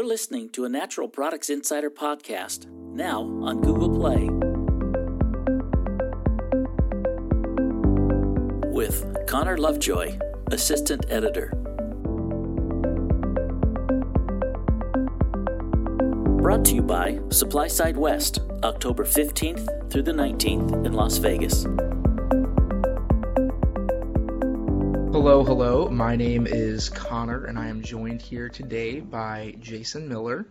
You're listening to a Natural Products Insider podcast, now on Google Play. With Connor Lovejoy, Assistant Editor. Brought to you by SupplySide West, October 15th through the 19th in Las Vegas. Hello, hello. My name is Connor, and I am joined here today by Jason Miller.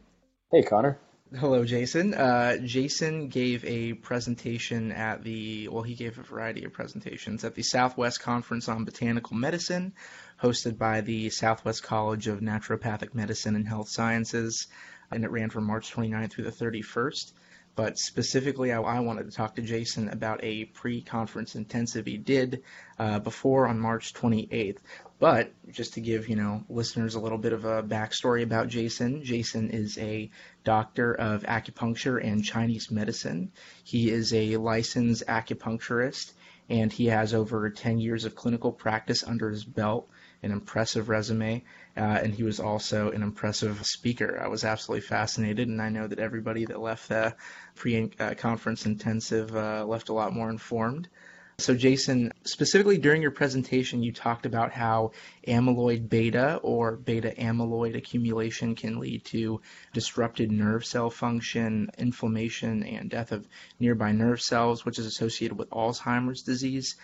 Hey, Connor. Hello, Jason. Uh, Jason gave a presentation at the, well, he gave a variety of presentations at the Southwest Conference on Botanical Medicine, hosted by the Southwest College of Naturopathic Medicine and Health Sciences, and it ran from March 29th through the 31st but specifically, I, I, wanted to talk to Jason about a pre-conference intensive he did uh, before on March 28th. But just to give you know listeners a little bit of a backstory about Jason, Jason is a doctor of acupuncture and Chinese medicine. He is a licensed acupuncturist, and he has over 10 years of clinical practice under his belt an impressive resume, uh, and he was also an impressive speaker. I was absolutely fascinated, and I know that everybody that left the pre-conference intensive uh, left a lot more informed. So, Jason, specifically during your presentation, you talked about how amyloid beta or beta amyloid accumulation can lead to disrupted nerve cell function, inflammation, and death of nearby nerve cells, which is associated with Alzheimer's disease.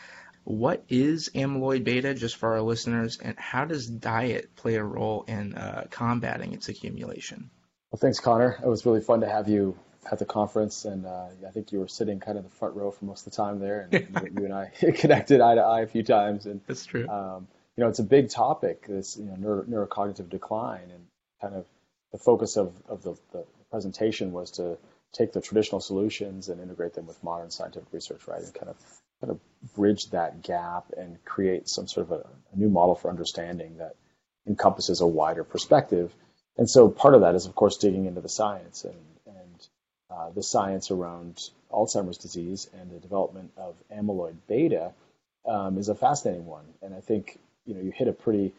What is amyloid beta, just for our listeners, and how does diet play a role in uh, combating its accumulation? Well, thanks, Connor. It was really fun to have you at the conference, and uh, I think you were sitting kind of the front row for most of the time there, and you, you, and I connected eye to eye a few times. And that's true. Um, you know, it's a big topic, this you know neuro, neurocognitive decline, and kind of the focus of of the, the presentation was to take the traditional solutions and integrate them with modern scientific research, right, and kind of kind of bridge that gap and create some sort of a, a new model for understanding that encompasses a wider perspective. And so part of that is, of course, digging into the science and, and uh, the science around Alzheimer's disease and the development of amyloid beta um, is a fascinating one. And I think you know you hit a pretty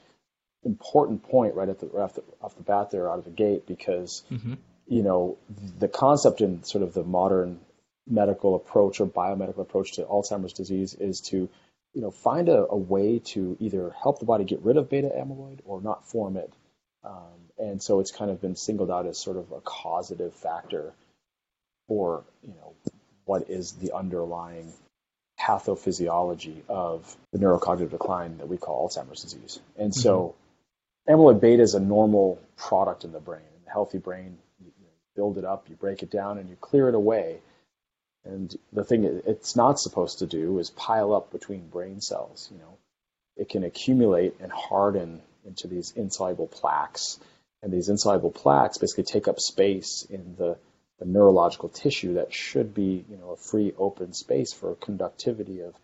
important point right at the off the, off the bat there out of the gate because mm-hmm. you know the concept in sort of the modern medical approach or biomedical approach to Alzheimer's disease is to you know find a, a way to either help the body get rid of beta amyloid or not form it. Um, and so it's kind of been singled out as sort of a causative factor for you know what is the underlying pathophysiology of the neurocognitive decline that we call Alzheimer's disease. And so mm-hmm. amyloid beta is a normal product in the brain. In a healthy brain, you, you build it up, you break it down, and you clear it away and the thing it's not supposed to do is pile up between brain cells. You know, it can accumulate and harden into these insoluble plaques, and these insoluble plaques basically take up space in the, the neurological tissue that should be, you know, a free open space for conductivity of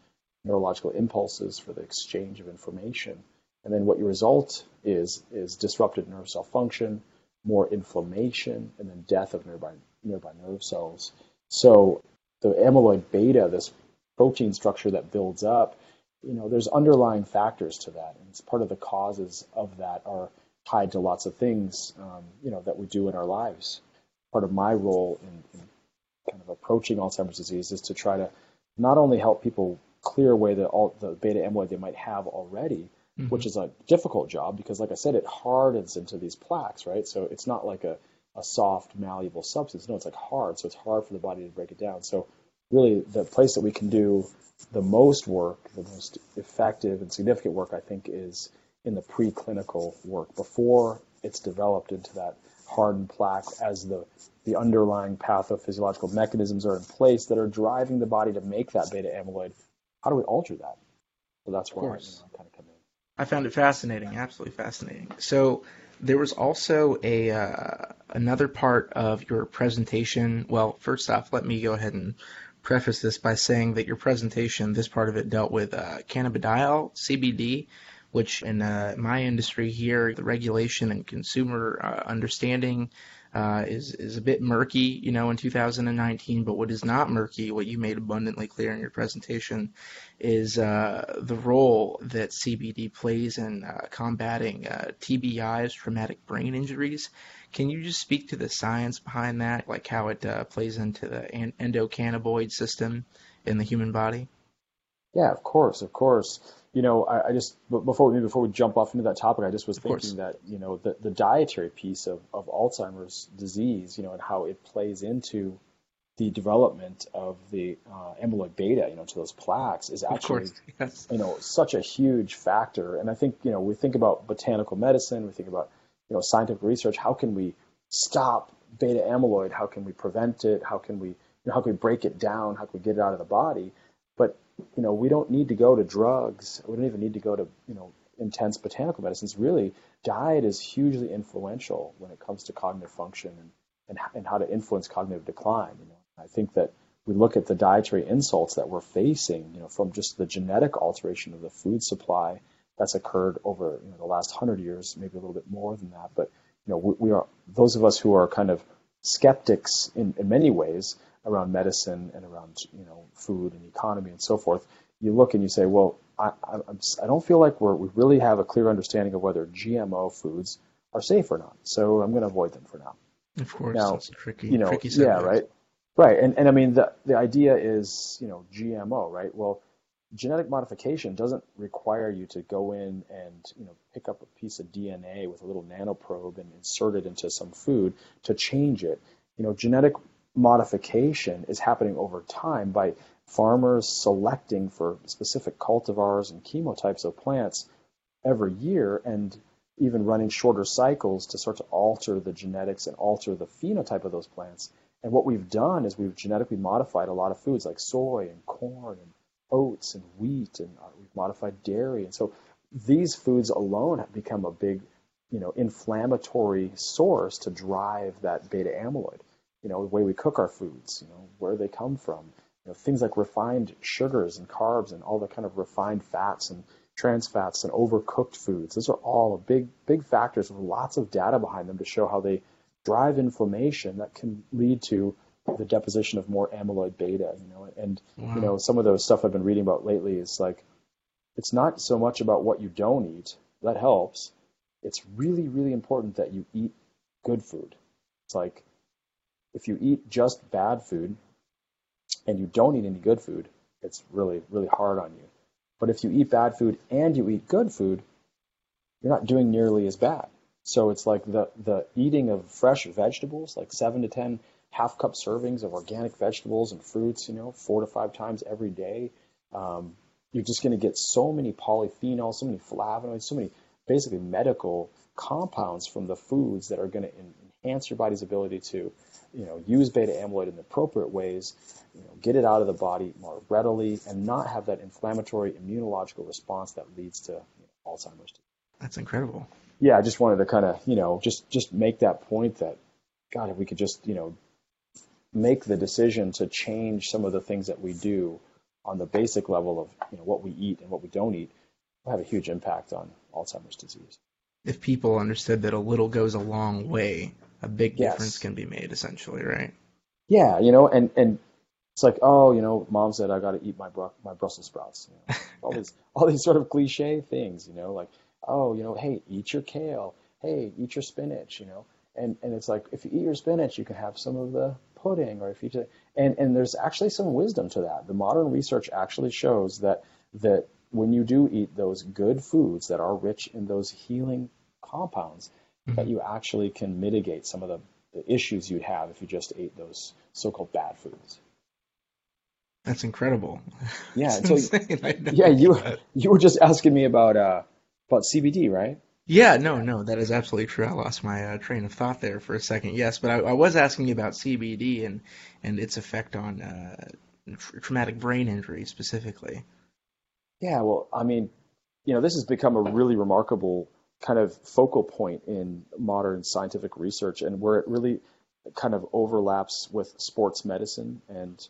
neurological impulses for the exchange of information. And then what your result is is disrupted nerve cell function, more inflammation, and then death of nearby nearby nerve cells. So the amyloid beta, this protein structure that builds up, you know, there's underlying factors to that, and it's part of the causes of that are tied to lots of things, um, you know, that we do in our lives. Part of my role in, in, kind of approaching Alzheimer's disease is to try to not only help people clear away the, all, the beta amyloid they might have already, mm-hmm. which is a difficult job because, like I said, it hardens into these plaques, right? So it's not like a a soft, malleable substance. No, it's like hard, so it's hard for the body to break it down. So really, the place that we can do the most work, the most effective and significant work, I think, is in the preclinical work before it's developed into that hardened plaque as the the underlying pathophysiological mechanisms are in place that are driving the body to make that beta amyloid. How do we alter that? So that's where I kind of come in. I found it fascinating, absolutely fascinating. So there was also a uh, another part of your presentation. Well, first off, let me go ahead and preface this by saying that your presentation, this part of it dealt with uh, cannabidiol, CBD, which in uh, my industry here, the regulation and consumer uh, understanding uh, is is a bit murky, you know, in 2019. But what is not murky, what you made abundantly clear in your presentation, is uh, the role that CBD plays in uh, combating uh, TBIs, traumatic brain injuries. Can you just speak to the science behind that, like how it uh, plays into the endocannabinoid system in the human body? Yeah, of course, of course you know, I, I just before we before we jump off into that topic, I just was of thinking course. that you know the, the dietary piece of, of Alzheimer's disease, you know, and how it plays into the development of the uh, amyloid beta, you know, to those plaques is actually, yes. you know, such a huge factor. And I think, you know, we think about botanical medicine, we think about, you know, scientific research. How can we stop beta amyloid? How can we prevent it? How can we, you know, how can we break it down? How can we get it out of the body? You know, we don't need to go to drugs. We don't even need to go to, you know, intense botanical medicines. Really, diet is hugely influential when it comes to cognitive function and, and, and how to influence cognitive decline. You know, I think that we look at the dietary insults that we're facing, you know, from just the genetic alteration of the food supply that's occurred over you know, the last hundred years, maybe a little bit more than that. But you know, we, we are those of us who are kind of skeptics in, in many ways around medicine and around you know food and economy and so forth, you look and you say, well, I, I, I don't feel like we're, we really have a clear understanding of whether GMO foods are safe or not. So I'm going to avoid them for now. Of course, now, it's tricky. You know, tricky yeah, right, right. And and I mean the the idea is you know GMO, right? Well, genetic modification doesn't require you to go in and you know pick up a piece of DNA with a little nanoprobe and insert it into some food to change it. You know, genetic modification is happening over time by farmers selecting for specific cultivars and chemotypes of plants every year and even running shorter cycles to start to alter the genetics and alter the phenotype of those plants. And what we've done is we've genetically modified a lot of foods like soy and corn and oats and wheat, and uh, we've modified dairy. And so these foods alone have become a big, you know, inflammatory source to drive that beta amyloid you know, the way we cook our foods, you know, where they come from, you know, things like refined sugars and carbs and all the kind of refined fats and trans fats and overcooked foods. Those are all big, big factors with lots of data behind them to show how they drive inflammation that can lead to the deposition of more amyloid beta, you know, and, wow. you know, some of those stuff I've been reading about lately is like, it's not so much about what you don't eat. That helps. It's really, really important that you eat good food. It's like, if you eat just bad food and you don't eat any good food, it's really, really hard on you. But if you eat bad food and you eat good food, you're not doing nearly as bad. So it's like the, the eating of fresh vegetables, like seven to 10 half cup servings of organic vegetables and fruits, you know, four to five times every day. Um, you're just going to get so many polyphenols, so many flavonoids, so many basically medical compounds from the foods that are going to enhance your body's ability to you know, use beta amyloid in the appropriate ways, you know, get it out of the body more readily, and not have that inflammatory immunological response that leads to you know, Alzheimer's. Disease that's incredible. Yeah, I just wanted to kind of, you know, just just make that point that, God, if we could just, you know, make the decision to change some of the things that we do on the basic level of, you know, what we eat and what we don't eat, will have a huge impact on Alzheimer's disease. If people understood that a little goes a long way, a big yes. difference can be made essentially, right? Yeah, you know, and and it's like, oh, you know, mom said I got to eat my bru- my Brussels sprouts. You know? all these all these sort of cliche things, you know, like, oh, you know, hey, eat your kale. Hey, eat your spinach. You know, and and it's like if you eat your spinach, you can have some of the pudding, or if you t- and and there's actually some wisdom to that. The modern research actually shows that that when you do eat those good foods that are rich in those healing compounds, mm-hmm. that you actually can mitigate some of the, the issues you'd have if you just ate those so-called bad foods. That's incredible. Yeah. so, yeah, you you were just asking me about uh, about CBD, right? Yeah, no, no, that is absolutely true. I lost my uh, train of thought there for a second. Yes, but I, I was asking you about CBD and and its effect on uh, traumatic brain injury specifically. Yeah, well, I mean, you know, this has become a really remarkable kind of focal point in modern scientific research and where it really kind of overlaps with sports medicine and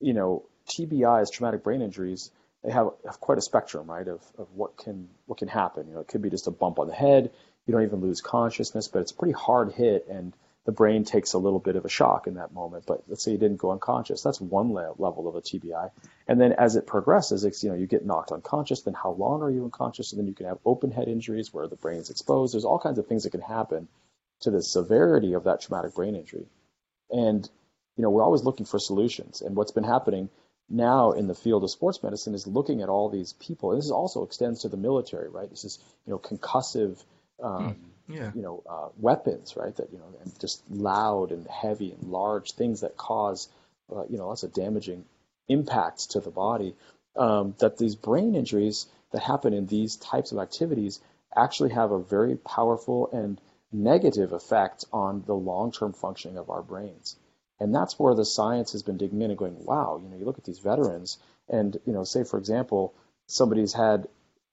you know TBIs traumatic brain injuries they have, have quite a spectrum, right, of, of what can what can happen. You know, it could be just a bump on the head. You don't even lose consciousness, but it's a pretty hard hit, and the brain takes a little bit of a shock in that moment. But let's say you didn't go unconscious. That's one le- level of a TBI. And then as it progresses, it's, you know, you get knocked unconscious. Then how long are you unconscious? And then you can have open head injuries where the brain's exposed. There's all kinds of things that can happen to the severity of that traumatic brain injury. And, you know, we're always looking for solutions. And what's been happening now in the field of sports medicine is looking at all these people. And this also extends to the military, right? This is, you know, concussive, um, mm, yeah. you know, uh, weapons, right? That, you know, and just loud and heavy and large things that cause, uh, you know, lots of damaging impacts to the body. Um, that these brain injuries that happen in these types of activities actually have a very powerful and negative effect on the long-term functioning of our brains. And that's where the science has been digging in and going, wow, you know, you look at these veterans and, you know, say for example, somebody's had,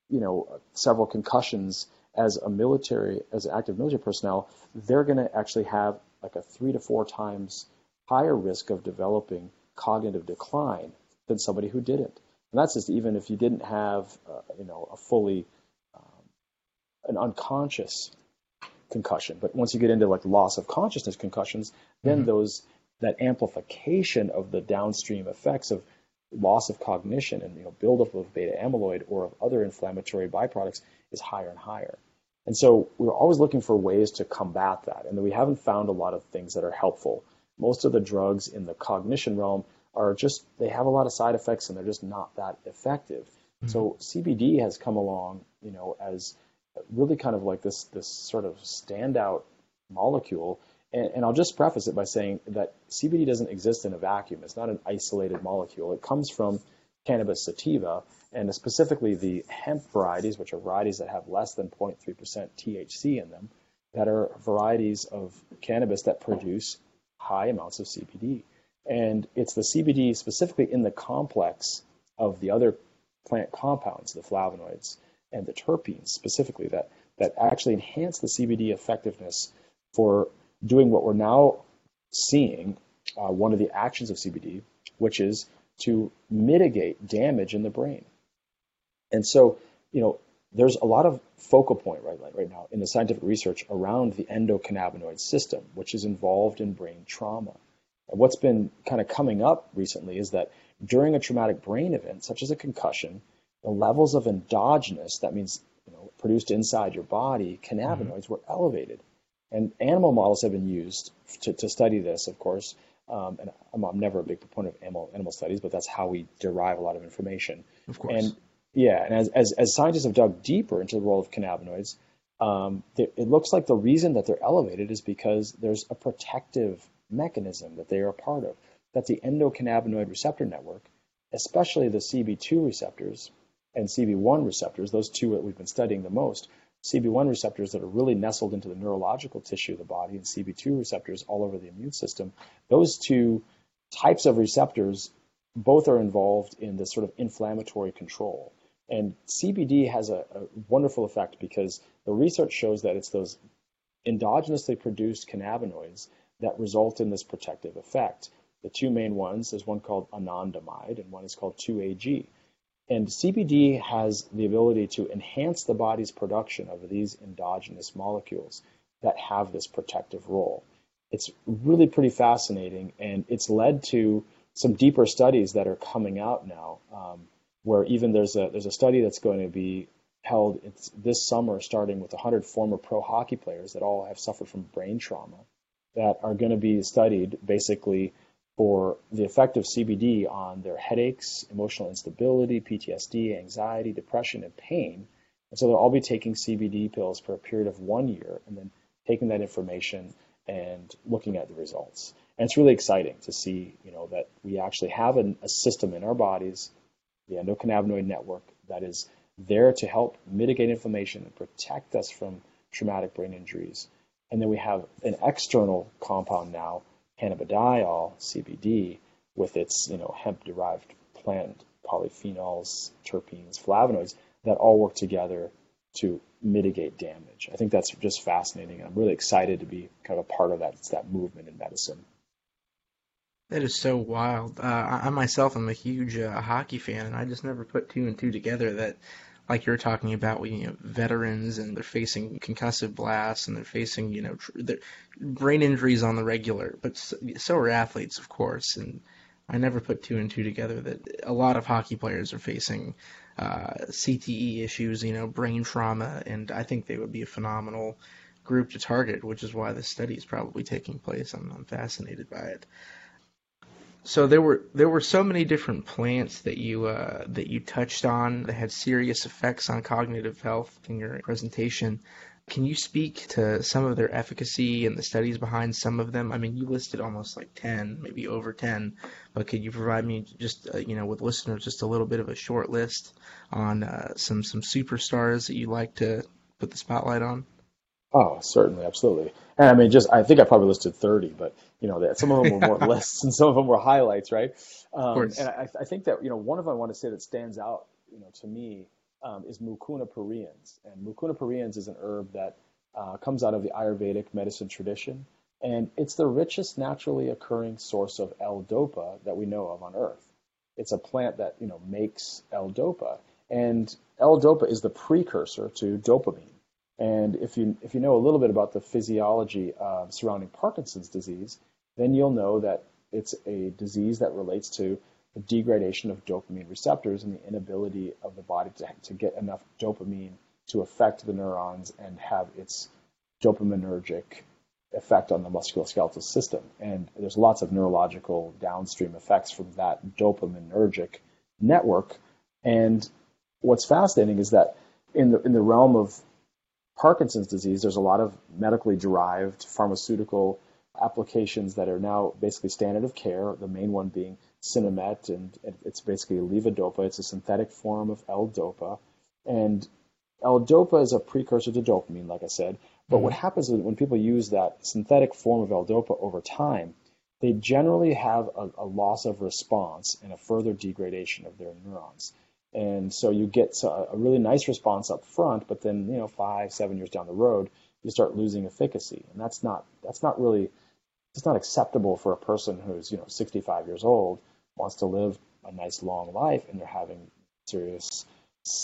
you know, several concussions as a military, as active military personnel, they're going to actually have like a three to four times higher risk of developing cognitive decline than somebody who didn't. And that's just even if you didn't have, uh, you know, a fully um, an unconscious concussion. But once you get into like loss of consciousness concussions, then mm-hmm. those that amplification of the downstream effects of loss of cognition and you know buildup of beta amyloid or of other inflammatory byproducts is higher and higher. And so we're always looking for ways to combat that, and we haven't found a lot of things that are helpful. Most of the drugs in the cognition realm are just they have a lot of side effects and they're just not that effective. Mm-hmm. So CBD has come along, you know, as really kind of like this this sort of standout molecule. And, and, I'll just preface it by saying that CBD doesn't exist in a vacuum. It's not an isolated molecule. It comes from cannabis sativa, and specifically the hemp varieties, which are varieties that have less than 0.3% THC in them, that are varieties of cannabis that produce high amounts of CBD. And it's the CBD specifically in the complex of the other plant compounds, the flavonoids, and the terpenes specifically that, that actually enhance the CBD effectiveness for doing what we're now seeing, uh, one of the actions of CBD, which is to mitigate damage in the brain. And so, you know, there's a lot of focal point right, right now in the scientific research around the endocannabinoid system, which is involved in brain trauma. And what's been kind of coming up recently is that during a traumatic brain event, such as a concussion, the levels of endogenous, that means you know, produced inside your body, cannabinoids mm-hmm. were elevated. And animal models have been used to, to study this, of course. Um, and I'm, I'm, never a big proponent of animal, animal studies, but that's how we derive a lot of information. Of course. And yeah, and as, as, as scientists have dug deeper into the role of cannabinoids, um, it looks like the reason that they're elevated is because there's a protective mechanism that they are a part of. That's the endocannabinoid receptor network, especially the CB2 receptors, and CB1 receptors, those two that we've been studying the most, CB1 receptors that are really nestled into the neurological tissue of the body and CB2 receptors all over the immune system, those two types of receptors both are involved in this sort of inflammatory control. And CBD has a, a wonderful effect because the research shows that it's those endogenously produced cannabinoids that result in this protective effect. The two main ones, there's one called anandamide and one is called 2AG. And CBD has the ability to enhance the body's production of these endogenous molecules that have this protective role. It's really pretty fascinating, and it's led to some deeper studies that are coming out now. Um, where even there's a there's a study that's going to be held this summer, starting with 100 former pro hockey players that all have suffered from brain trauma, that are going to be studied basically for the effect of CBD on their headaches, emotional instability, PTSD, anxiety, depression, and pain. And so they'll all be taking CBD pills for a period of one year and then taking that information and looking at the results. And it's really exciting to see, you know, that we actually have an, a system in our bodies, the endocannabinoid network, that is there to help mitigate inflammation and protect us from traumatic brain injuries. And then we have an external compound now cannabidiol, CBD, with its you know hemp-derived plant polyphenols, terpenes, flavonoids that all work together to mitigate damage. I think that's just fascinating. I'm really excited to be kind of a part of that that movement in medicine. That is so wild. Uh, I, myself am a huge uh, hockey fan, and I just never put two and two together that, like you're talking about, you know, veterans and they're facing concussive blasts and they're facing, you know, tr- brain injuries on the regular. But so, so are athletes, of course, and I never put two and two together that a lot of hockey players are facing uh, CTE issues, you know, brain trauma, and I think they would be a phenomenal group to target, which is why this study is probably taking place. I'm, I'm fascinated by it. So there were there were so many different plants that you uh, that you touched on that had serious effects on cognitive health in your presentation. Can you speak to some of their efficacy and the studies behind some of them? I mean, you listed almost like 10, maybe over 10, but could you provide me just, uh, you know, with listeners, just a little bit of a short list on uh, some some superstars that you like to put the spotlight on? Oh, certainly, absolutely. And I mean, just I think I probably listed 30, but you know, some of them were more lists and some of them were highlights, right? Um, and I, I, think that you know, one of them I want to say that stands out, you know, to me um, is Mucuna pruriens. And Mucuna pruriens is an herb that uh, comes out of the Ayurvedic medicine tradition. And it's the richest naturally occurring source of L-DOPA that we know of on Earth. It's a plant that, you know, makes L-DOPA. And L-DOPA is the precursor to dopamine. And if you, if you know a little bit about the physiology uh, surrounding Parkinson's disease, then you'll know that it's a disease that relates to the degradation of dopamine receptors and the inability of the body to, to get enough dopamine to affect the neurons and have its dopaminergic effect on the musculoskeletal system. And there's lots of neurological downstream effects from that dopaminergic network. And what's fascinating is that in the in the realm of Parkinson's disease, there's a lot of medically derived pharmaceutical applications that are now basically standard of care. The main one being Sinemet, and it's basically levodopa. It's a synthetic form of L-dopa, and L-dopa is a precursor to dopamine, like I said. But mm-hmm. what happens is when people use that synthetic form of L-dopa over time, they generally have a, a loss of response and a further degradation of their neurons. And so you get a, a really nice response up front, but then you know five, seven years down the road, you start losing efficacy, and that's not that's not really it's not acceptable for a person who's you know 65 years old wants to live a nice long life and they're having serious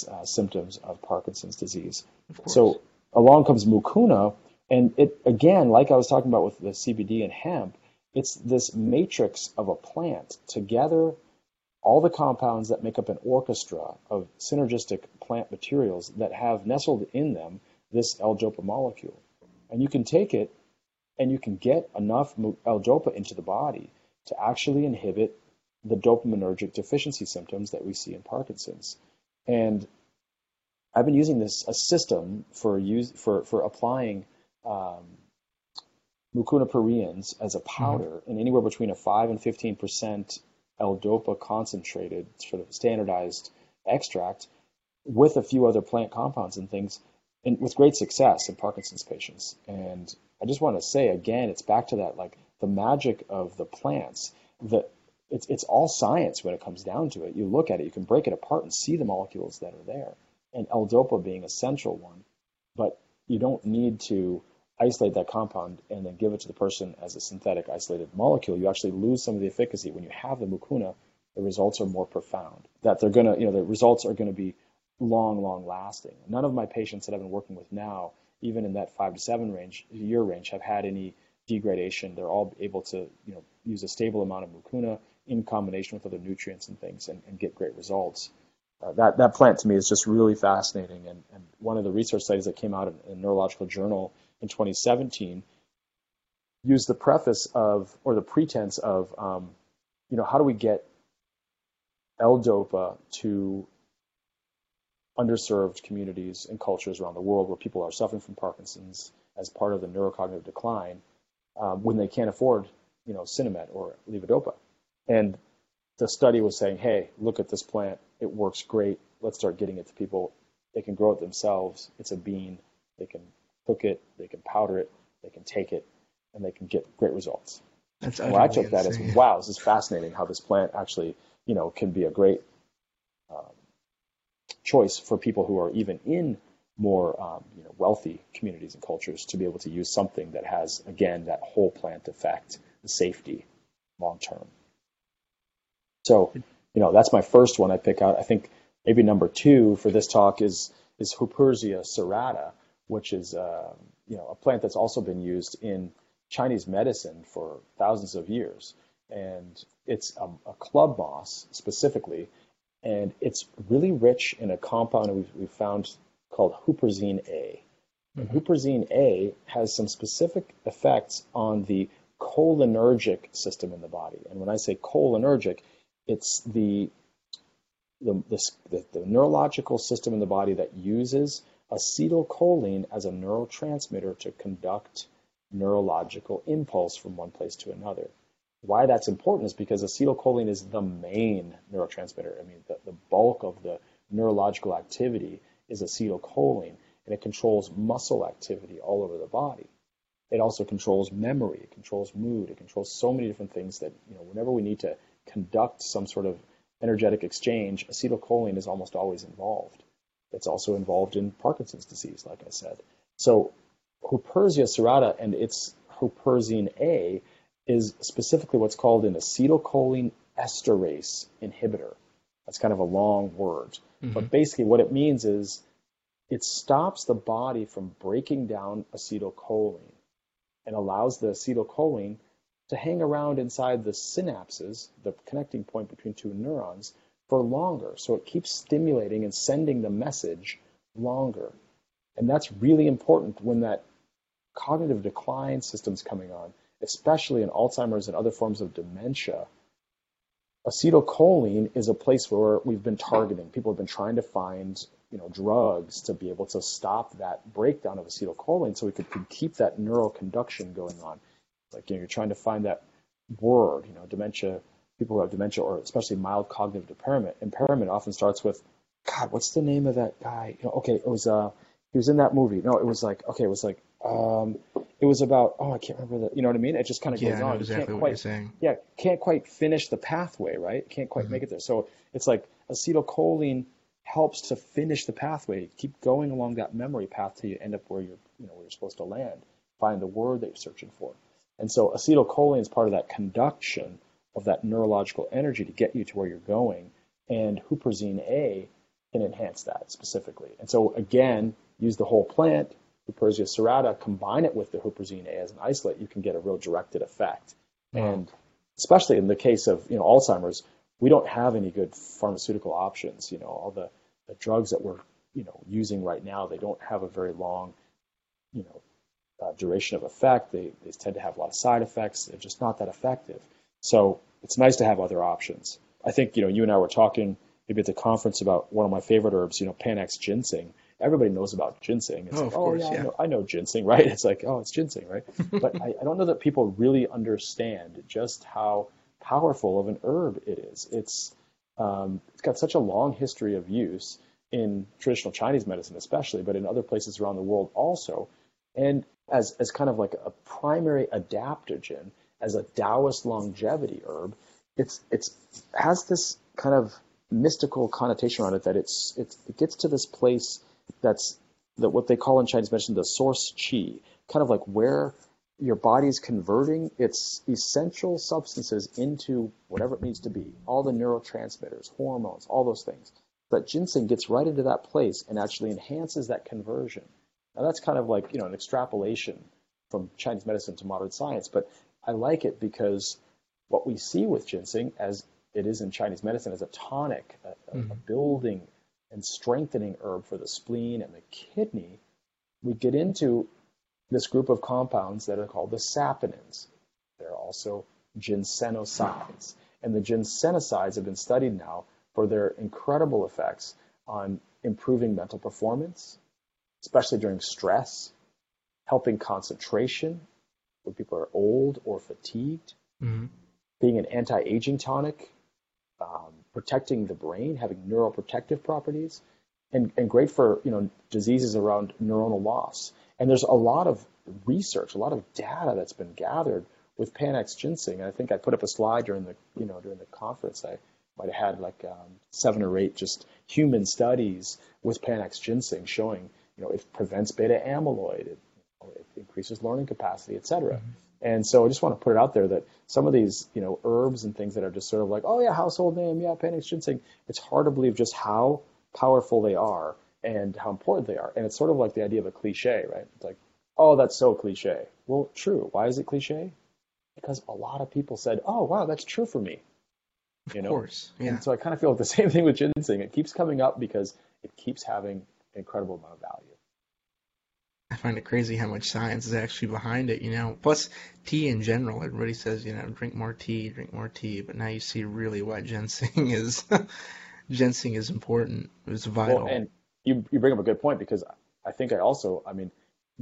uh, symptoms of Parkinson's disease. So along comes mucuna, and it again, like I was talking about with the CBD and hemp, it's this matrix of a plant together all the compounds that make up an orchestra of synergistic plant materials that have nestled in them this L-dopa molecule. And you can take it and you can get enough L-dopa into the body to actually inhibit the dopaminergic deficiency symptoms that we see in Parkinson's. And I've been using this a system for use for for applying um, mucuna pruriens as a mm-hmm. powder mm-hmm. in anywhere between a five and fifteen percent L-dopa concentrated sort of standardized extract with a few other plant compounds and things, and with great success in Parkinson's patients. And I just want to say again, it's back to that like the magic of the plants. That it's it's all science when it comes down to it. You look at it, you can break it apart and see the molecules that are there, and L-dopa being a central one. But you don't need to isolate that compound and then give it to the person as a synthetic isolated molecule. You actually lose some of the efficacy when you have the mucuna. The results are more profound. That they're gonna, you know, the results are gonna be long, long lasting. None of my patients that I've been working with now even in that five to seven range, year range, have had any degradation. They're all able to, you know, use a stable amount of mucuna in combination with other nutrients and things and, and get great results. Uh, that, that plant to me is just really fascinating. And, and one of the research studies that came out in, in Neurological Journal in 2017 used the preface of, or the pretense of, um, you know, how do we get L-DOPA to underserved communities and cultures around the world where people are suffering from Parkinson's as part of the neurocognitive decline um, when they can't afford, you know, Sinemet or levodopa. And the study was saying, hey, look at this plant. It works great. Let's start getting it to people. They can grow it themselves. It's a bean. They can cook it. They can powder it. They can take it, and they can get great results. That's well, I took that as wow, this is fascinating how this plant actually, you know, can be a great um, choice for people who are even in more um, you know, wealthy communities and cultures to be able to use something that has, again, that whole plant effect, the safety. long term. So, you know, that's my first one I pick out. I think maybe number two for this talk is is Huperzia serrata, which is uh, you know a plant that's also been used in Chinese medicine for thousands of years, and it's a, a club moss specifically, and it's really rich in a compound we've, we've found called huperzine A. Mm-hmm. Huperzine A has some specific effects on the cholinergic system in the body. And when I say cholinergic, it's the the, the, the, neurological system in the body that uses acetylcholine as a neurotransmitter to conduct neurological impulse from one place to another. Why that's important is because acetylcholine is the main neurotransmitter. I mean, the, the bulk of the neurological activity is acetylcholine, and it controls muscle activity all over the body. It also controls memory, it controls mood, it controls so many different things that, you know, whenever we need to conduct some sort of energetic exchange, acetylcholine is almost always involved. It's also involved in Parkinson's disease, like I said. So Huperzia serrata and its huperzine A is specifically what's called an acetylcholine esterase inhibitor. That's kind of a long word. Mm-hmm. But basically, what it means is it stops the body from breaking down acetylcholine and allows the acetylcholine to hang around inside the synapses, the connecting point between two neurons, for longer. So it keeps stimulating and sending the message longer. And that's really important when that cognitive decline system's coming on, especially in Alzheimer's and other forms of dementia. Acetylcholine is a place where we've been targeting. People have been trying to find you know, drugs to be able to stop that breakdown of acetylcholine so we could, could keep that neural conduction going on. Like, you know, you're trying to find that word, you know, dementia, people who have dementia or especially mild cognitive impairment, impairment often starts with, God, what's the name of that guy? You know, okay, it was, uh, he was in that movie. No, it was like, okay, it was like, um, it was about, oh, I can't remember that. You know what I mean? It just kind of yeah, goes on. Yeah, exactly what quite, you're saying. Yeah, can't quite finish the pathway, right? Can't quite mm-hmm. make it there. So it's like acetylcholine helps to finish the pathway, keep going along that memory path till you end up where you're, you know, where you're supposed to land, find the word that you're searching for. And so acetylcholine is part of that conduction of that neurological energy to get you to where you're going. And huperzine A can enhance that specifically. And so again, use the whole plant, Huperzia serrata, combine it with the huperzine A as an isolate, you can get a real directed effect. Wow. And especially in the case of you know Alzheimer's, we don't have any good pharmaceutical options. You know, all the, the drugs that we're you know using right now, they don't have a very long, you know, uh, duration of effect. They, they tend to have a lot of side effects. They're just not that effective. So it's nice to have other options. I think, you know, you and I were talking maybe at the conference about one of my favorite herbs, you know, Panax ginseng. Everybody knows about ginseng. It's oh, like, oh course, yeah, yeah. I, know, I, know, ginseng, right? It's like, oh, it's ginseng, right? but I, I don't know that people really understand just how powerful of an herb it is. It's um, it's got such a long history of use in traditional Chinese medicine, especially, but in other places around the world also. And as, as kind of like a primary adaptogen, as a Taoist longevity herb, it's it's has this kind of mystical connotation around it that it's, it's it gets to this place that's that what they call in Chinese medicine the source qi, kind of like where your body's converting its essential substances into whatever it needs to be, all the neurotransmitters, hormones, all those things. But ginseng gets right into that place and actually enhances that conversion. Now that's kind of like you know an extrapolation from Chinese medicine to modern science, but I like it because what we see with ginseng, as it is in Chinese medicine, as a tonic, a, mm-hmm. a building and strengthening herb for the spleen and the kidney, we get into this group of compounds that are called the saponins. They're also ginsenosides. And the ginsenosides have been studied now for their incredible effects on improving mental performance, especially during stress, helping concentration when people are old or fatigued, mm-hmm. being an anti aging tonic, um, protecting the brain, having neuroprotective properties, and, and great for you know diseases around neuronal loss. And there's a lot of research, a lot of data that's been gathered with Panax ginseng. And I think I put up a slide during the you know during the conference. I might have had like um, seven or eight just human studies with Panax ginseng showing you know, it prevents beta amyloid, it, it increases learning capacity, etc. Mm-hmm. And so I just want to put it out there that some of these, you know, herbs and things that are just sort of like, oh yeah, household name, yeah, Panax ginseng. It's hard to believe just how powerful they are and how important they are. And it's sort of like the idea of a cliche, right? It's like, oh, that's so cliche. Well, true. Why is it cliche? Because a lot of people said, oh, wow, that's true for me. You of know? course. Yeah. And so I kind of feel like the same thing with ginseng. It keeps coming up because it keeps having an incredible amount of value. Find it crazy how much science is actually behind it, you know. Plus, tea in general, everybody says, you know, drink more tea, drink more tea, but now you see really why ginseng is ginseng is important. It's vital. Well, and you you bring up a good point because I think I also, I mean,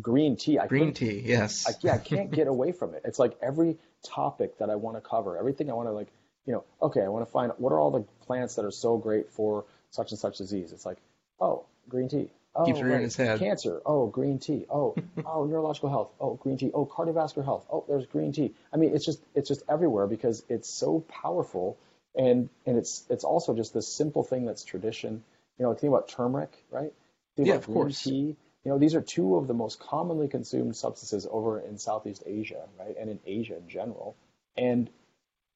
green tea. I green tea, yes. I, yeah, I can't get away from it. It's like every topic that I want to cover, everything I want to like, you know, okay, I want to find what are all the plants that are so great for such and such disease. It's like, oh, green tea. Oh, Keeps rearing its head. Cancer. Oh, green tea. Oh, oh, neurological health. Oh, green tea. Oh, cardiovascular health. Oh, there's green tea. I mean, it's just it's just everywhere because it's so powerful, and and it's it's also just this simple thing that's tradition. You know, think about turmeric, right? Think yeah, of course. Tea. You know, these are two of the most commonly consumed substances over in Southeast Asia, right, and in Asia in general, and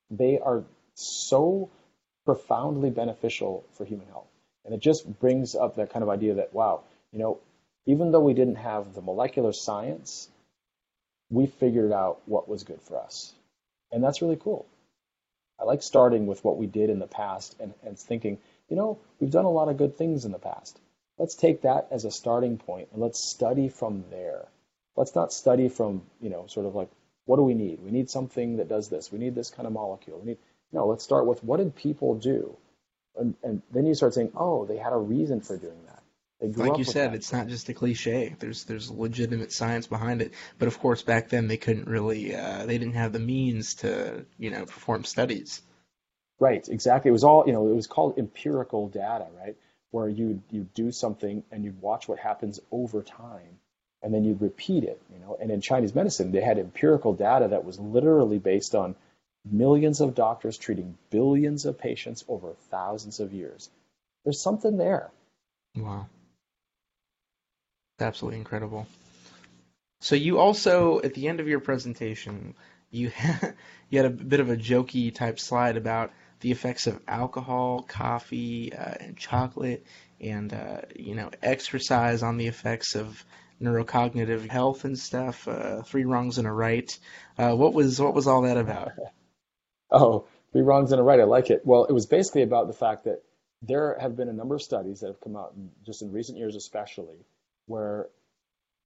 they are so profoundly beneficial for human health. And it just brings up that kind of idea that, wow, you know, even though we didn't have the molecular science, we figured out what was good for us. And that's really cool. I like starting with what we did in the past and, and thinking, you know, we've done a lot of good things in the past. Let's take that as a starting point and let's study from there. Let's not study from, you know, sort of like, what do we need? We need something that does this. We need this kind of molecule. We need, no, let's start with what did people do? And, and then you start saying, oh, they had a reason for doing that. like you said, it's not just a cliche. There's there's legitimate science behind it. But of course, back then they couldn't really, uh, they didn't have the means to, you know, perform studies. Right, exactly. It was all, you know, it was called empirical data, right? Where you you do something and you watch what happens over time, and then you repeat it, you know. And in Chinese medicine, they had empirical data that was literally based on millions of doctors treating billions of patients over thousands of years. There's something there. Wow. Absolutely incredible. So you also, at the end of your presentation, you had, you had a bit of a jokey type slide about the effects of alcohol, coffee, uh, and chocolate, and uh, you know exercise on the effects of neurocognitive health and stuff. Uh, three wrongs and a right. Uh, what was what was all that about? Oh, three wrongs and a right. I like it. Well, it was basically about the fact that there have been a number of studies that have come out just in recent years, especially, where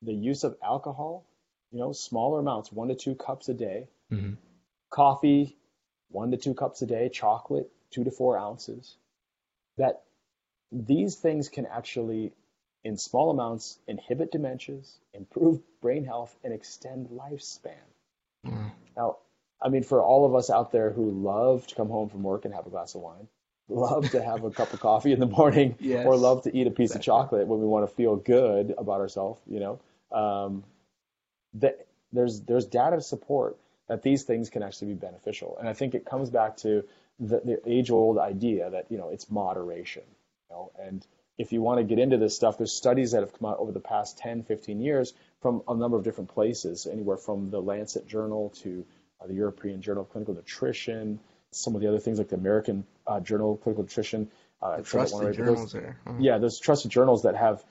the use of alcohol, you know, smaller amounts, one to two cups a day, mm-hmm. coffee, one to two cups a day, chocolate, two to four ounces, that these things can actually, in small amounts, inhibit dementias, improve brain health, and extend lifespan. Mm. Now, I mean, for all of us out there who love to come home from work and have a glass of wine, love to have a cup of coffee in the morning, yes, or love to eat a piece exactly. of chocolate when we want to feel good about ourselves, you know, um, that there's there's data to support that these things can actually be beneficial, and I think it comes back to the, the age-old idea that you know it's moderation, you know, and if you want to get into this stuff, there's studies that have come out over the past 10, 15 years from a number of different places, anywhere from the Lancet Journal to uh, the European Journal of Clinical Nutrition, some of the other things like the American uh, Journal of Clinical Nutrition. Uh, the trusted journals those, there. Uh-huh. Yeah, those trusted journals that have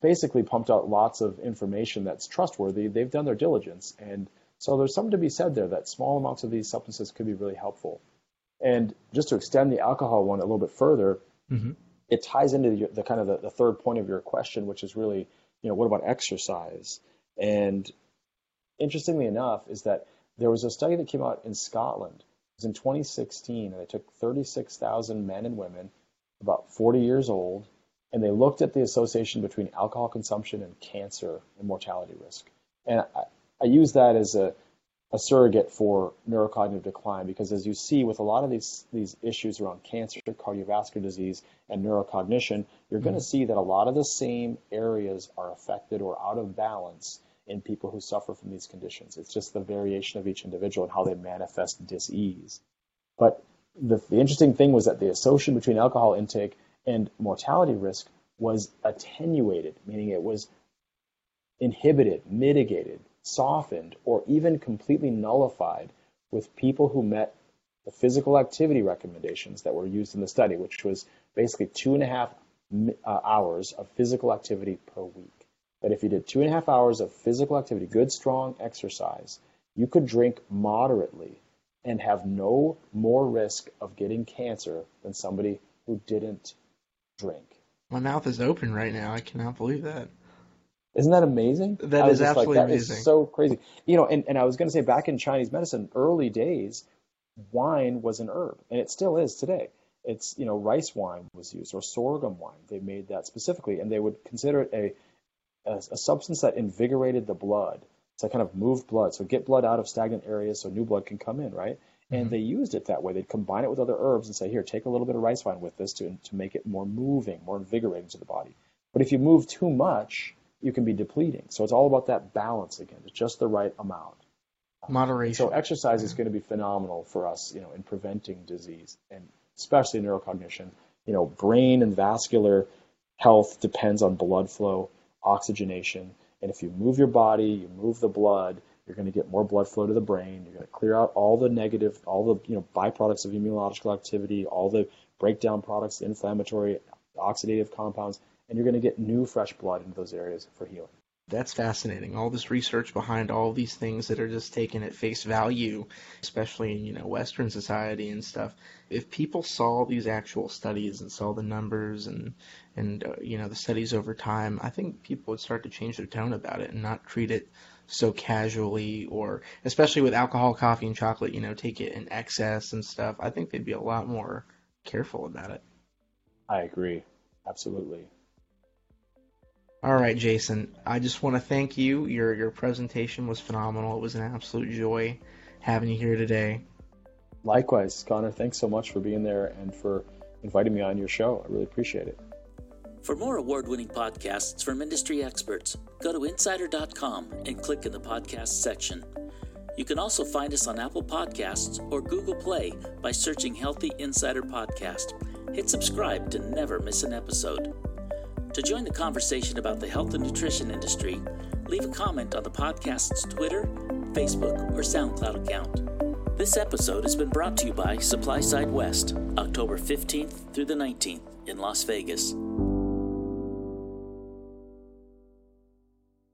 basically pumped out lots of information that's trustworthy. They've done their diligence, and so there's something to be said there that small amounts of these substances could be really helpful. And just to extend the alcohol one a little bit further, mm-hmm. it ties into the, the kind of the, the, third point of your question, which is really, you know, what about exercise? And interestingly enough, is that there was a study that came out in Scotland. It was in 2016, and they took 36,000 men and women, about 40 years old, and they looked at the association between alcohol consumption and cancer and mortality risk. And I, I use that as a, a surrogate for neurocognitive decline because, as you see with a lot of these these issues around cancer, cardiovascular disease, and neurocognition, you're mm-hmm. going to see that a lot of the same areas are affected or out of balance in people who suffer from these conditions. It's just the variation of each individual and how they manifest disease. But the, the interesting thing was that the association between alcohol intake and mortality risk was attenuated, meaning it was inhibited, mitigated softened or even completely nullified with people who met the physical activity recommendations that were used in the study, which was basically two and a half uh, hours of physical activity per week. That if you did two and a half hours of physical activity, good, strong exercise, you could drink moderately and have no more risk of getting cancer than somebody who didn't drink. My mouth is open right now. I cannot believe that. Isn't that amazing? That is absolutely like, that amazing. Is so crazy. You know, and, and I was going to say back in Chinese medicine, early days, wine was an herb, and it still is today. It's you know rice wine was used or sorghum wine. They made that specifically, and they would consider it a a, a substance that invigorated the blood to kind of move blood, so get blood out of stagnant areas, so new blood can come in, right? And mm-hmm. they used it that way. They'd combine it with other herbs and say, here, take a little bit of rice wine with this to to make it more moving, more invigorating to the body. But if you move too much, you can be depleting. So it's all about that balance again. It's just the right amount. Moderation. So exercise is going to be phenomenal for us, you know, in preventing disease and especially neurocognition. You know, brain and vascular health depends on blood flow, oxygenation, and if you move your body, you move the blood, you're going to get more blood flow to the brain. You're going to clear out all the negative, all the you know byproducts of immunological activity, all the breakdown products, inflammatory, oxidative compounds, and you're going to get new fresh blood into those areas for healing. That's fascinating. All this research behind all these things that are just taken at face value, especially in you know Western society and stuff. If people saw these actual studies and saw the numbers and and uh, you know the studies over time, I think people would start to change their tone about it and not treat it so casually or especially with alcohol, coffee, and chocolate. You know, take it in excess and stuff. I think they'd be a lot more careful about it. I agree, absolutely. All right, Jason. I just want to thank you. Your your presentation was phenomenal. It was an absolute joy having you here today. Likewise, Connor. Thanks so much for being there and for inviting me on your show. I really appreciate it. For more award winning podcasts from industry experts, go to insider.com and click in the podcast section. You can also find us on Apple Podcasts or Google Play by searching Healthy Insider Podcast. Hit subscribe to never miss an episode. To join the conversation about the health and nutrition industry, leave a comment on the podcast's Twitter, Facebook, or SoundCloud account. This episode has been brought to you by SupplySide West, October 15th through the 19th in Las Vegas.